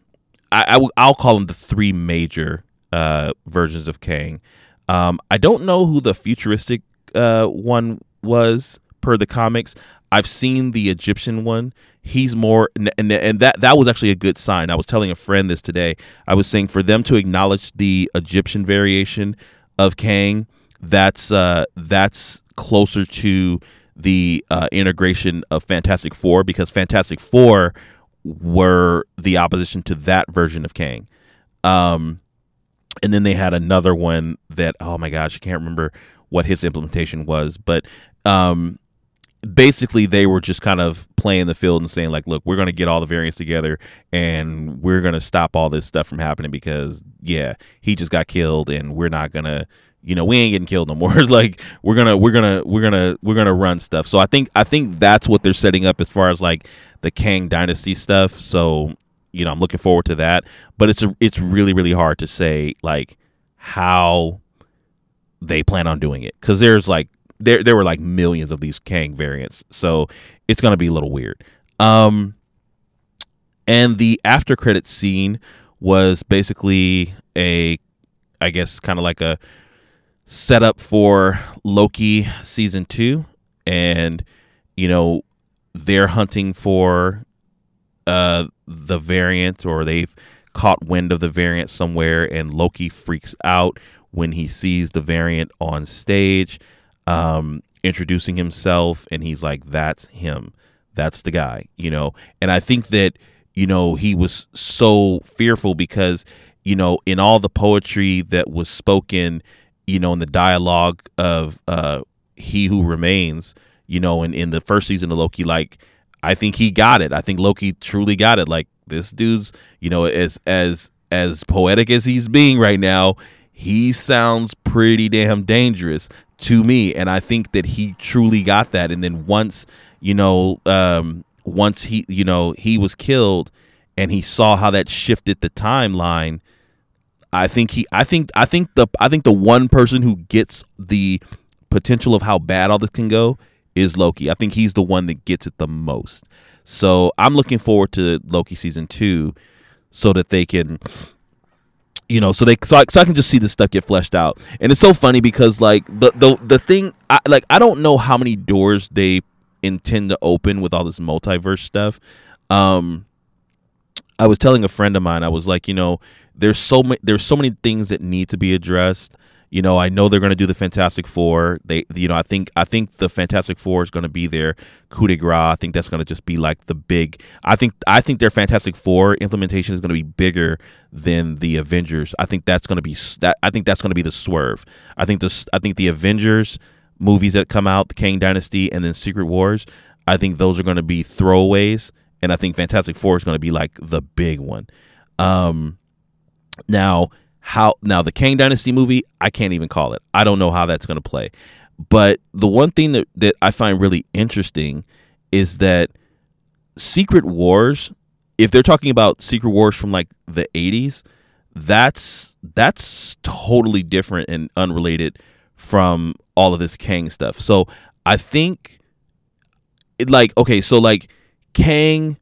I, I will call them the three major uh, versions of Kang. Um, I don't know who the futuristic uh, one was per the comics. I've seen the Egyptian one. He's more, and, and that that was actually a good sign. I was telling a friend this today. I was saying for them to acknowledge the Egyptian variation of Kang, that's uh, that's closer to the uh, integration of Fantastic Four because Fantastic Four were the opposition to that version of Kang. Um, and then they had another one that oh my gosh, I can't remember what his implementation was, but um, basically they were just kind of playing the field and saying like, look, we're going to get all the variants together and we're going to stop all this stuff from happening because yeah, he just got killed and we're not going to you know we ain't getting killed no more. Like we're gonna we're gonna we're gonna we're gonna run stuff. So i think i think that's what they're setting up as far as like the kang dynasty stuff. So you know i'm looking forward to that but it's a, it's really really hard to say like how they plan on doing it because there's like there there were like millions of these Kang variants, so it's gonna be a little weird. Um, and the after credit scene was basically a, I guess, kind of like a setup for Loki season two, and you know they're hunting for uh the variant or they've caught wind of the variant somewhere and Loki freaks out when he sees the variant on stage um, introducing himself, and he's like, "That's him. That's the guy." You know, and I think that you know he was so fearful because you know in all the poetry that was spoken, you know, in the dialogue of uh, "He Who Remains," you know, in in the first season of Loki, like. I think he got it. I think Loki truly got it. Like this dude's, you know, as as as poetic as he's being right now, he sounds pretty damn dangerous to me and i think that he truly got that and then once you know um once he you know he was killed and he saw how that shifted the timeline i think he i think i think the i think the one person who gets the potential of how bad all this can go is loki. I think he's the one that gets it the most. So i'm looking forward to loki season 2 so that they can you know so they so I, so I can just see this stuff get fleshed out. And it's so funny because like the the the thing I, like i don't know how many doors they intend to open with all this multiverse stuff. Um i was telling a friend of mine i was like you know there's so many there's so many things that need to be addressed you know, I know they're going to do the Fantastic Four. They, you know, I think I think the Fantastic Four is going to be their coup de grace. I think that's going to just be like the big. I think I think their Fantastic Four implementation is going to be bigger than the Avengers. I think that's going to be that. I think that's going to be the swerve. I think this. I think the Avengers movies that come out, the Kang Dynasty, and then Secret Wars. I think those are going to be throwaways, and I think Fantastic Four is going to be like the big one. Um, now how now the Kang Dynasty movie, I can't even call it. I don't know how that's going to play. But the one thing that that I find really interesting is that Secret Wars, if they're talking about Secret Wars from like the 80s, that's that's totally different and unrelated from all of this Kang stuff. So I think it like okay, so like Kang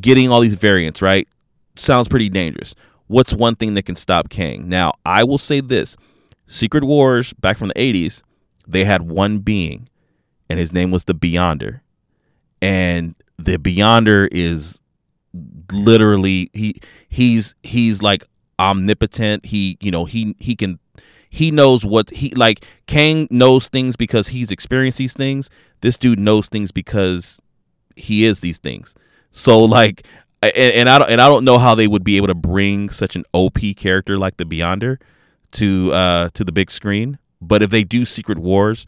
getting all these variants, right? Sounds pretty dangerous what's one thing that can stop Kang? Now, I will say this Secret Wars, back from the 80s, they had one being, and his name was the Beyonder. And the Beyonder is literally he he's he's like omnipotent. He, you know, he he can he knows what he like Kang knows things because he's experienced these things. This dude knows things because he is these things. So like and, and I don't and I don't know how they would be able to bring such an OP character like the Beyonder to uh to the big screen. But if they do Secret Wars,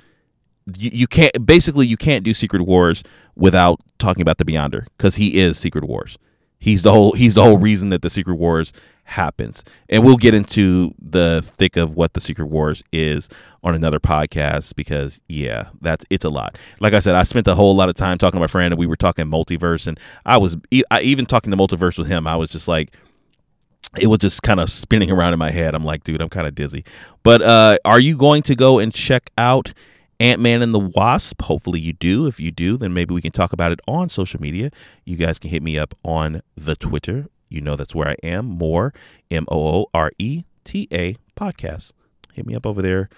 you, you can't basically you can't do Secret Wars without talking about the Beyonder because he is Secret Wars. He's the whole he's the whole reason that the Secret Wars happens. And we'll get into the thick of what the Secret Wars is on another podcast because yeah, that's it's a lot. Like I said, I spent a whole lot of time talking to my friend and we were talking multiverse and I was I, even talking the multiverse with him. I was just like it was just kind of spinning around in my head. I'm like, dude, I'm kind of dizzy. But uh, are you going to go and check out Ant Man and the Wasp. Hopefully you do. If you do, then maybe we can talk about it on social media. You guys can hit me up on the Twitter. You know that's where I am. Moore M O O R E T A podcast. Hit me up over there.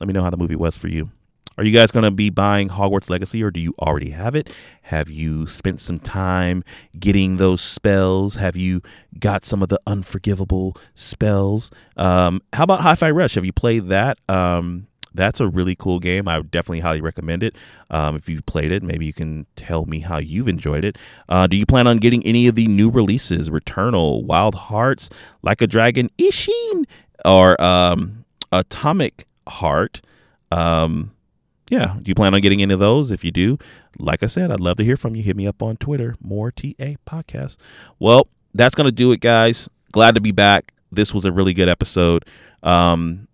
Let me know how the movie was for you. Are you guys going to be buying Hogwarts Legacy or do you already have it? Have you spent some time getting those spells? Have you got some of the unforgivable spells? Um, how about Hi Fi Rush? Have you played that? Um, that's a really cool game. I would definitely highly recommend it. Um, if you played it, maybe you can tell me how you've enjoyed it. Uh, do you plan on getting any of the new releases? Returnal, Wild Hearts, Like a Dragon, Ishin, or um, Atomic Heart? Um, yeah, do you plan on getting any of those? If you do, like I said, I'd love to hear from you. Hit me up on Twitter, Moore TA podcast. Well, that's gonna do it, guys. Glad to be back. This was a really good episode. Um,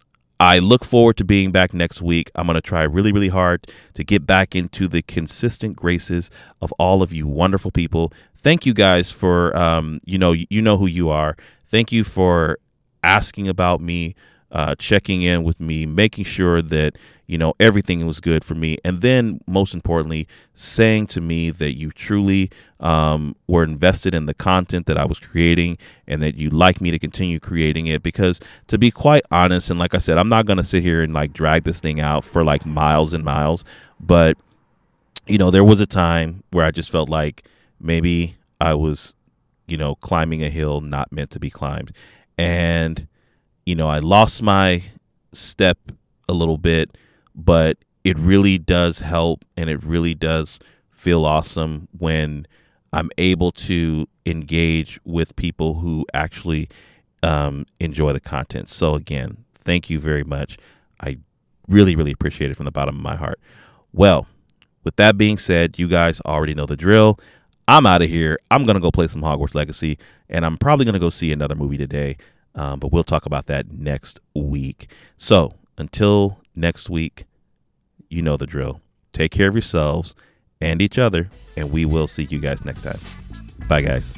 I look forward to being back next week. I'm going to try really, really hard to get back into the consistent graces of all of you wonderful people. Thank you guys for, um, you know, you know who you are. Thank you for asking about me, uh, checking in with me, making sure that you know everything was good for me. And then most importantly saying to me that you truly um, were invested in the content that i was creating and that you like me to continue creating it. Because to be quite honest and like i said i'm not to sit here and like drag this thing out for like miles and miles. But you know there was a time where i just felt like maybe i was you know climbing a hill not meant to be climbed. And you know i lost my step a little bit but it really does help and it really does feel awesome when I'm able to engage with people who actually um, enjoy the content. So, again, thank you very much. I really, really appreciate it from the bottom of my heart. Well, with that being said, you guys already know the drill. I'm out of here. I'm going to go play some Hogwarts Legacy, and I'm probably going to go see another movie today, um, but we'll talk about that next week. So, until next week, you know the drill. Take care of yourselves and each other, and we will see you guys next time. Bye, guys.